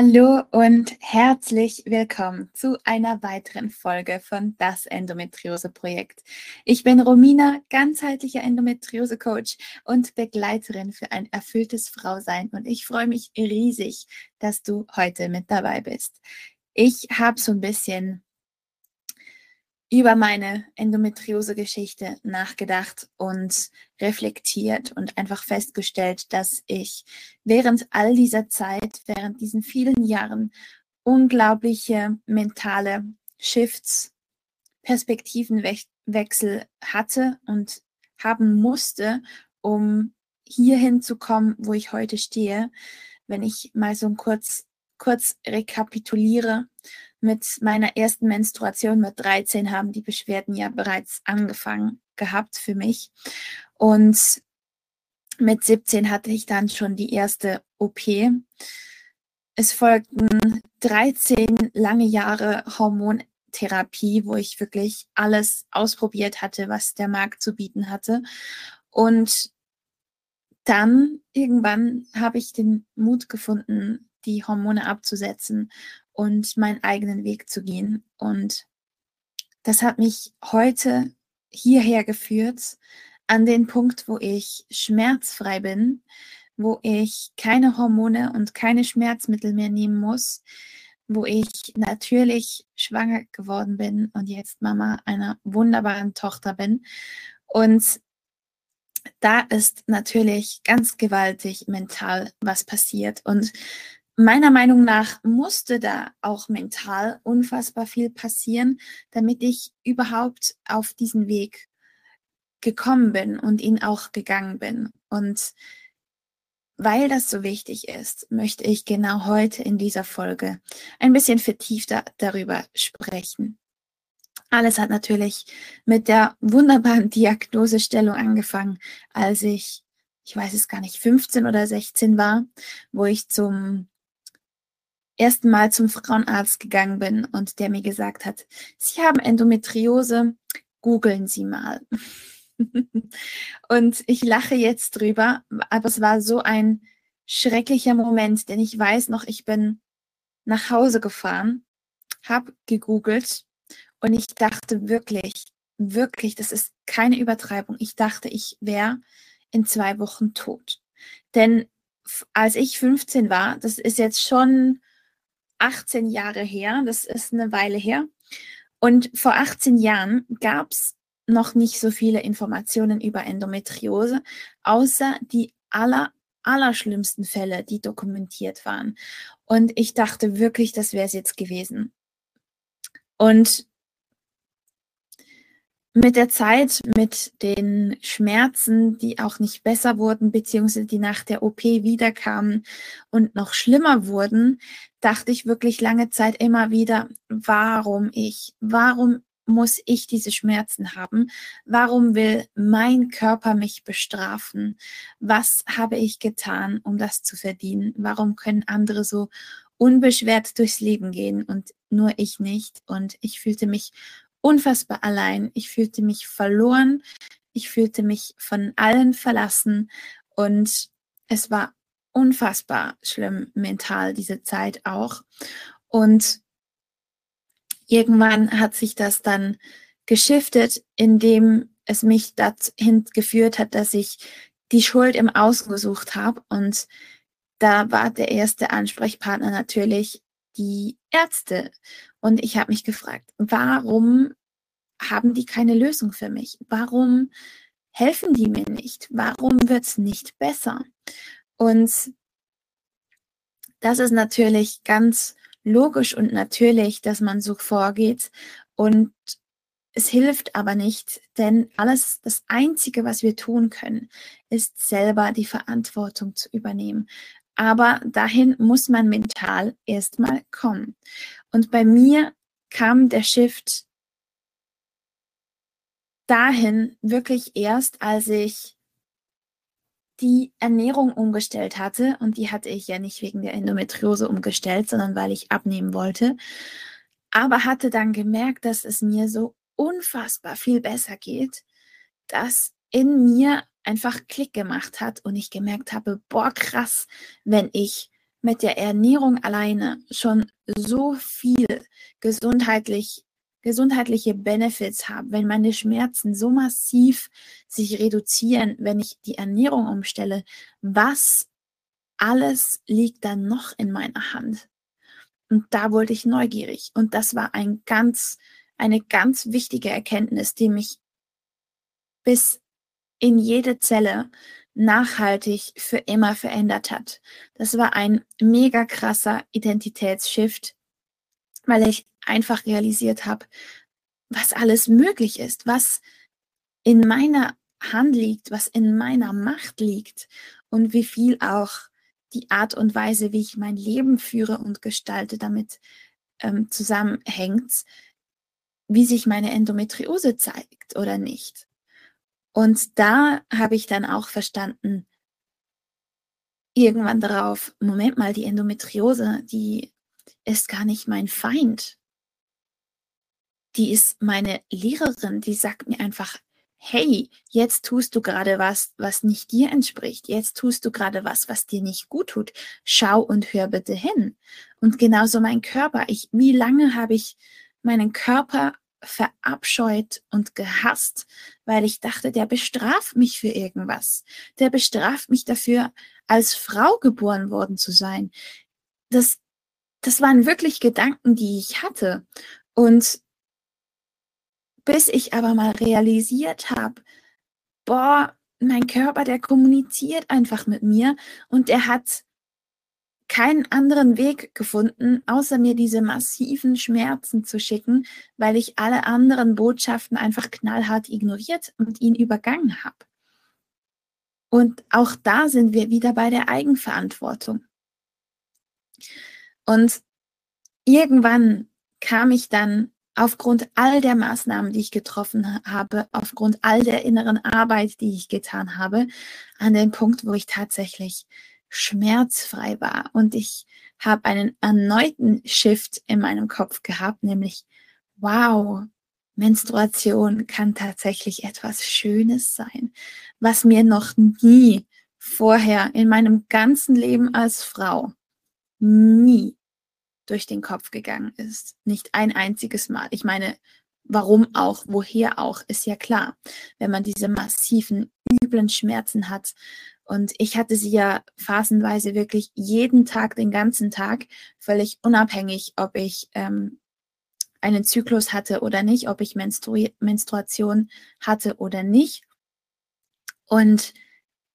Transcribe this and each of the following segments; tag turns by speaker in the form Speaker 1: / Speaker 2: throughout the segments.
Speaker 1: Hallo und herzlich willkommen zu einer weiteren Folge von das Endometriose Projekt. Ich bin Romina, ganzheitlicher Endometriose Coach und Begleiterin für ein erfülltes Frausein und ich freue mich riesig, dass du heute mit dabei bist. Ich habe so ein bisschen über meine Endometriose-Geschichte nachgedacht und reflektiert und einfach festgestellt, dass ich während all dieser Zeit, während diesen vielen Jahren unglaubliche mentale Shifts, Perspektivenwechsel hatte und haben musste, um hierhin zu kommen, wo ich heute stehe. Wenn ich mal so kurz, kurz rekapituliere, mit meiner ersten Menstruation mit 13 haben die Beschwerden ja bereits angefangen gehabt für mich. Und mit 17 hatte ich dann schon die erste OP. Es folgten 13 lange Jahre Hormontherapie, wo ich wirklich alles ausprobiert hatte, was der Markt zu bieten hatte. Und dann irgendwann habe ich den Mut gefunden, die Hormone abzusetzen und meinen eigenen Weg zu gehen. Und das hat mich heute hierher geführt, an den Punkt, wo ich schmerzfrei bin, wo ich keine Hormone und keine Schmerzmittel mehr nehmen muss, wo ich natürlich schwanger geworden bin und jetzt Mama einer wunderbaren Tochter bin. Und da ist natürlich ganz gewaltig mental was passiert. Und meiner Meinung nach musste da auch mental unfassbar viel passieren, damit ich überhaupt auf diesen Weg gekommen bin und ihn auch gegangen bin. Und weil das so wichtig ist, möchte ich genau heute in dieser Folge ein bisschen vertiefter darüber sprechen. Alles hat natürlich mit der wunderbaren Diagnosestellung angefangen, als ich, ich weiß es gar nicht, 15 oder 16 war, wo ich zum ersten Mal zum Frauenarzt gegangen bin und der mir gesagt hat, Sie haben Endometriose, googeln Sie mal. und ich lache jetzt drüber, aber es war so ein schrecklicher Moment, denn ich weiß noch, ich bin nach Hause gefahren, habe gegoogelt und ich dachte wirklich, wirklich, das ist keine Übertreibung. Ich dachte, ich wäre in zwei Wochen tot. Denn als ich 15 war, das ist jetzt schon 18 Jahre her, das ist eine Weile her. Und vor 18 Jahren gab es noch nicht so viele Informationen über Endometriose, außer die aller, allerschlimmsten Fälle, die dokumentiert waren. Und ich dachte wirklich, das wäre es jetzt gewesen. Und mit der Zeit, mit den Schmerzen, die auch nicht besser wurden, beziehungsweise die nach der OP wiederkamen und noch schlimmer wurden, dachte ich wirklich lange Zeit immer wieder, warum ich? Warum muss ich diese Schmerzen haben? Warum will mein Körper mich bestrafen? Was habe ich getan, um das zu verdienen? Warum können andere so unbeschwert durchs Leben gehen und nur ich nicht? Und ich fühlte mich unfassbar allein. Ich fühlte mich verloren. Ich fühlte mich von allen verlassen und es war unfassbar schlimm mental diese Zeit auch. Und irgendwann hat sich das dann geschiftet, indem es mich dahin geführt hat, dass ich die Schuld im Außen gesucht habe. Und da war der erste Ansprechpartner natürlich die Ärzte. Und ich habe mich gefragt, warum haben die keine Lösung für mich? Warum helfen die mir nicht? Warum wird es nicht besser? Und das ist natürlich ganz logisch und natürlich, dass man so vorgeht. Und es hilft aber nicht, denn alles, das Einzige, was wir tun können, ist selber die Verantwortung zu übernehmen. Aber dahin muss man mental erstmal kommen. Und bei mir kam der Shift dahin wirklich erst, als ich die Ernährung umgestellt hatte. Und die hatte ich ja nicht wegen der Endometriose umgestellt, sondern weil ich abnehmen wollte. Aber hatte dann gemerkt, dass es mir so unfassbar viel besser geht, dass in mir einfach Klick gemacht hat und ich gemerkt habe, boah, krass, wenn ich mit der Ernährung alleine schon so viel gesundheitlich gesundheitliche Benefits habe, wenn meine Schmerzen so massiv sich reduzieren, wenn ich die Ernährung umstelle, was alles liegt dann noch in meiner Hand? Und da wurde ich neugierig. Und das war ein ganz, eine ganz wichtige Erkenntnis, die mich bis in jede Zelle nachhaltig für immer verändert hat. Das war ein mega krasser Identitätsshift, weil ich einfach realisiert habe, was alles möglich ist, was in meiner Hand liegt, was in meiner Macht liegt und wie viel auch die Art und Weise, wie ich mein Leben führe und gestalte, damit ähm, zusammenhängt, wie sich meine Endometriose zeigt oder nicht. Und da habe ich dann auch verstanden, irgendwann darauf, Moment mal, die Endometriose, die ist gar nicht mein Feind die ist meine Lehrerin, die sagt mir einfach, hey, jetzt tust du gerade was, was nicht dir entspricht. Jetzt tust du gerade was, was dir nicht gut tut. Schau und hör bitte hin. Und genauso mein Körper. Ich, wie lange habe ich meinen Körper verabscheut und gehasst, weil ich dachte, der bestraft mich für irgendwas. Der bestraft mich dafür, als Frau geboren worden zu sein. Das, das waren wirklich Gedanken, die ich hatte. Und bis ich aber mal realisiert habe, boah, mein Körper, der kommuniziert einfach mit mir und der hat keinen anderen Weg gefunden, außer mir diese massiven Schmerzen zu schicken, weil ich alle anderen Botschaften einfach knallhart ignoriert und ihn übergangen habe. Und auch da sind wir wieder bei der Eigenverantwortung. Und irgendwann kam ich dann aufgrund all der Maßnahmen, die ich getroffen habe, aufgrund all der inneren Arbeit, die ich getan habe, an den Punkt, wo ich tatsächlich schmerzfrei war. Und ich habe einen erneuten Shift in meinem Kopf gehabt, nämlich, wow, Menstruation kann tatsächlich etwas Schönes sein, was mir noch nie vorher in meinem ganzen Leben als Frau nie durch den Kopf gegangen ist. Nicht ein einziges Mal. Ich meine, warum auch, woher auch, ist ja klar. Wenn man diese massiven, üblen Schmerzen hat. Und ich hatte sie ja phasenweise wirklich jeden Tag, den ganzen Tag, völlig unabhängig, ob ich ähm, einen Zyklus hatte oder nicht, ob ich Menstru Menstruation hatte oder nicht. Und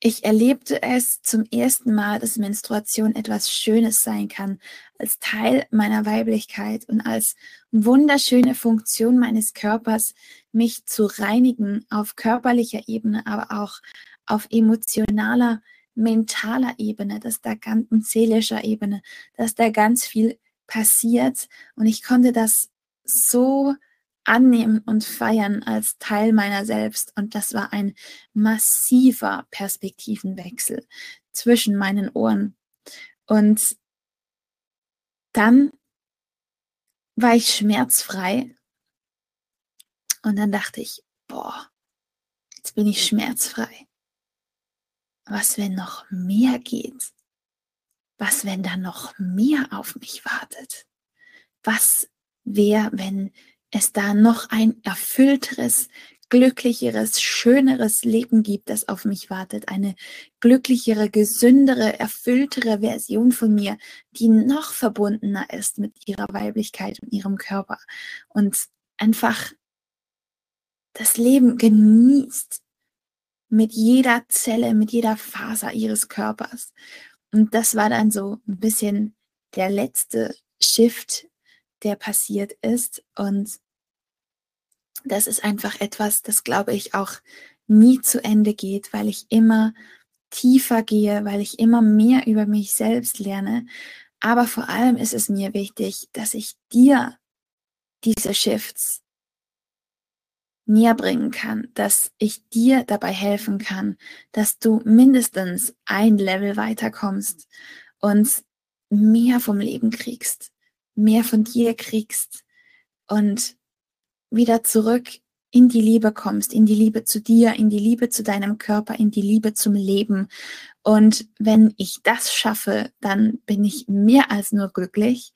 Speaker 1: ich erlebte es zum ersten Mal, dass Menstruation etwas Schönes sein kann, als Teil meiner Weiblichkeit und als wunderschöne Funktion meines Körpers, mich zu reinigen auf körperlicher Ebene, aber auch auf emotionaler, mentaler Ebene, dass da ganz und seelischer Ebene, dass da ganz viel passiert. Und ich konnte das so annehmen und feiern als Teil meiner selbst. Und das war ein massiver Perspektivenwechsel zwischen meinen Ohren. Und dann war ich schmerzfrei. Und dann dachte ich, boah, jetzt bin ich schmerzfrei. Was, wenn noch mehr geht? Was, wenn da noch mehr auf mich wartet? Was wäre, wenn es da noch ein erfüllteres, glücklicheres, schöneres Leben gibt, das auf mich wartet. Eine glücklichere, gesündere, erfülltere Version von mir, die noch verbundener ist mit ihrer Weiblichkeit und ihrem Körper und einfach das Leben genießt mit jeder Zelle, mit jeder Faser ihres Körpers. Und das war dann so ein bisschen der letzte Shift, der passiert ist. Und das ist einfach etwas, das glaube ich auch nie zu Ende geht, weil ich immer tiefer gehe, weil ich immer mehr über mich selbst lerne. Aber vor allem ist es mir wichtig, dass ich dir diese Shifts näher bringen kann, dass ich dir dabei helfen kann, dass du mindestens ein Level weiterkommst und mehr vom Leben kriegst, mehr von dir kriegst und wieder zurück in die Liebe kommst, in die Liebe zu dir, in die Liebe zu deinem Körper, in die Liebe zum Leben. Und wenn ich das schaffe, dann bin ich mehr als nur glücklich.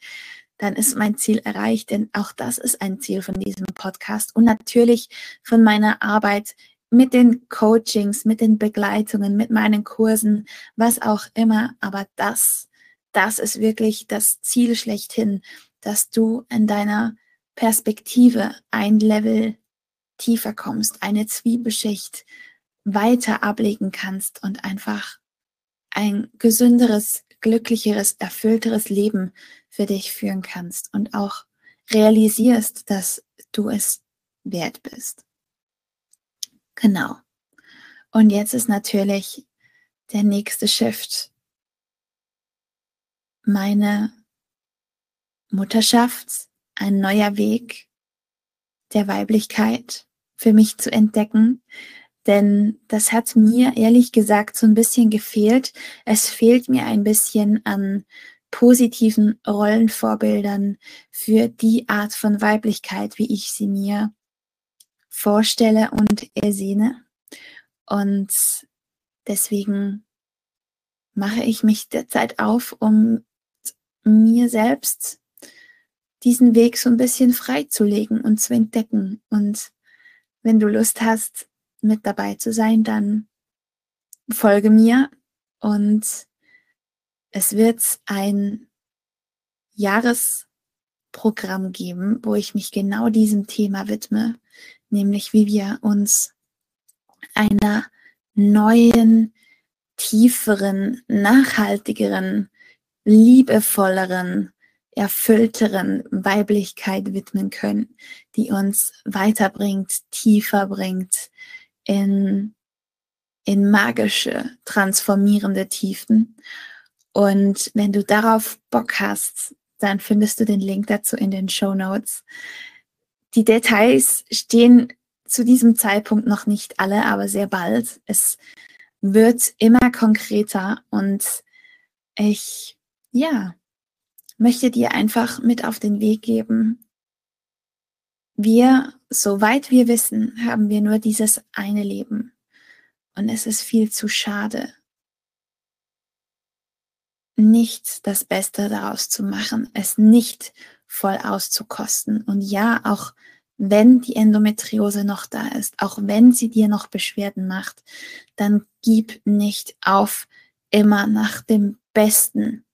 Speaker 1: Dann ist mein Ziel erreicht, denn auch das ist ein Ziel von diesem Podcast und natürlich von meiner Arbeit mit den Coachings, mit den Begleitungen, mit meinen Kursen, was auch immer. Aber das, das ist wirklich das Ziel schlechthin, dass du in deiner Perspektive ein Level tiefer kommst, eine Zwiebelschicht weiter ablegen kannst und einfach ein gesünderes, glücklicheres, erfüllteres Leben für dich führen kannst und auch realisierst, dass du es wert bist. Genau. Und jetzt ist natürlich der nächste Shift. Meine Mutterschaft, ein neuer Weg der Weiblichkeit für mich zu entdecken. Denn das hat mir ehrlich gesagt so ein bisschen gefehlt. Es fehlt mir ein bisschen an positiven Rollenvorbildern für die Art von Weiblichkeit, wie ich sie mir vorstelle und ersehne. Und deswegen mache ich mich derzeit auf, um mir selbst diesen Weg so ein bisschen freizulegen und zu entdecken. Und wenn du Lust hast, mit dabei zu sein, dann folge mir und es wird ein Jahresprogramm geben, wo ich mich genau diesem Thema widme, nämlich wie wir uns einer neuen, tieferen, nachhaltigeren, liebevolleren, erfüllteren Weiblichkeit widmen können, die uns weiterbringt, tiefer bringt in, in magische, transformierende Tiefen. Und wenn du darauf Bock hast, dann findest du den Link dazu in den Show Notes. Die Details stehen zu diesem Zeitpunkt noch nicht alle, aber sehr bald. Es wird immer konkreter und ich, ja, möchte dir einfach mit auf den Weg geben. Wir, soweit wir wissen, haben wir nur dieses eine Leben. Und es ist viel zu schade, nicht das Beste daraus zu machen, es nicht voll auszukosten. Und ja, auch wenn die Endometriose noch da ist, auch wenn sie dir noch Beschwerden macht, dann gib nicht auf, immer nach dem Besten,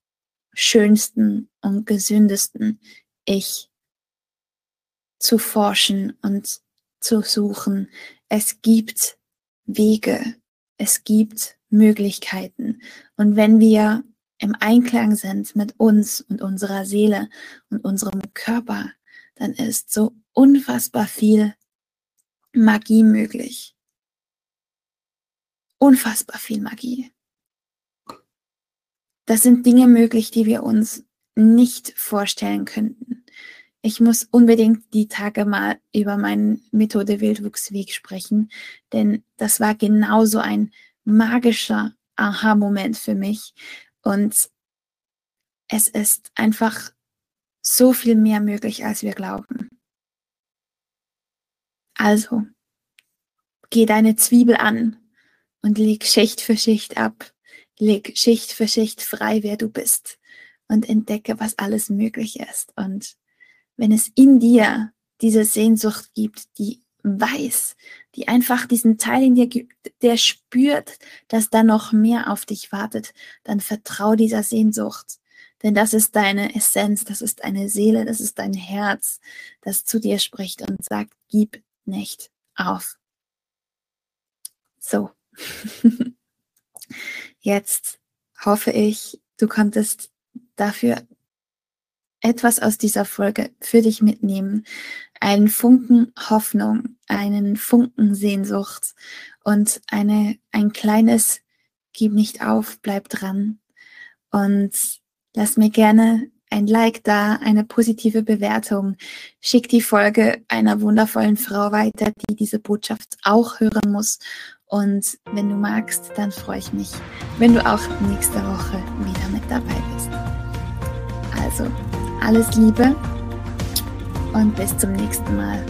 Speaker 1: schönsten und gesündesten Ich zu forschen und zu suchen. Es gibt Wege, es gibt Möglichkeiten. Und wenn wir im Einklang sind mit uns und unserer Seele und unserem Körper, dann ist so unfassbar viel Magie möglich. Unfassbar viel Magie. Das sind Dinge möglich, die wir uns nicht vorstellen könnten. Ich muss unbedingt die Tage mal über meinen Methode Wildwuchsweg sprechen, denn das war genauso ein magischer Aha-Moment für mich, und es ist einfach so viel mehr möglich, als wir glauben. Also, geh deine Zwiebel an und leg Schicht für Schicht ab. Leg Schicht für Schicht frei, wer du bist und entdecke, was alles möglich ist. Und wenn es in dir diese Sehnsucht gibt, die weiß, die einfach diesen Teil in dir gibt, der spürt, dass da noch mehr auf dich wartet, dann vertrau dieser Sehnsucht. Denn das ist deine Essenz, das ist deine Seele, das ist dein Herz, das zu dir spricht und sagt, gib nicht auf. So. Jetzt hoffe ich, du konntest dafür etwas aus dieser Folge für dich mitnehmen. Einen Funken Hoffnung, einen Funken Sehnsucht und eine, ein kleines Gib nicht auf, bleib dran. Und lass mir gerne ein Like da, eine positive Bewertung. Schick die Folge einer wundervollen Frau weiter, die diese Botschaft auch hören muss. Und wenn du magst, dann freue ich mich, wenn du auch nächste Woche wieder mit dabei bist. Also, alles Liebe und bis zum nächsten Mal.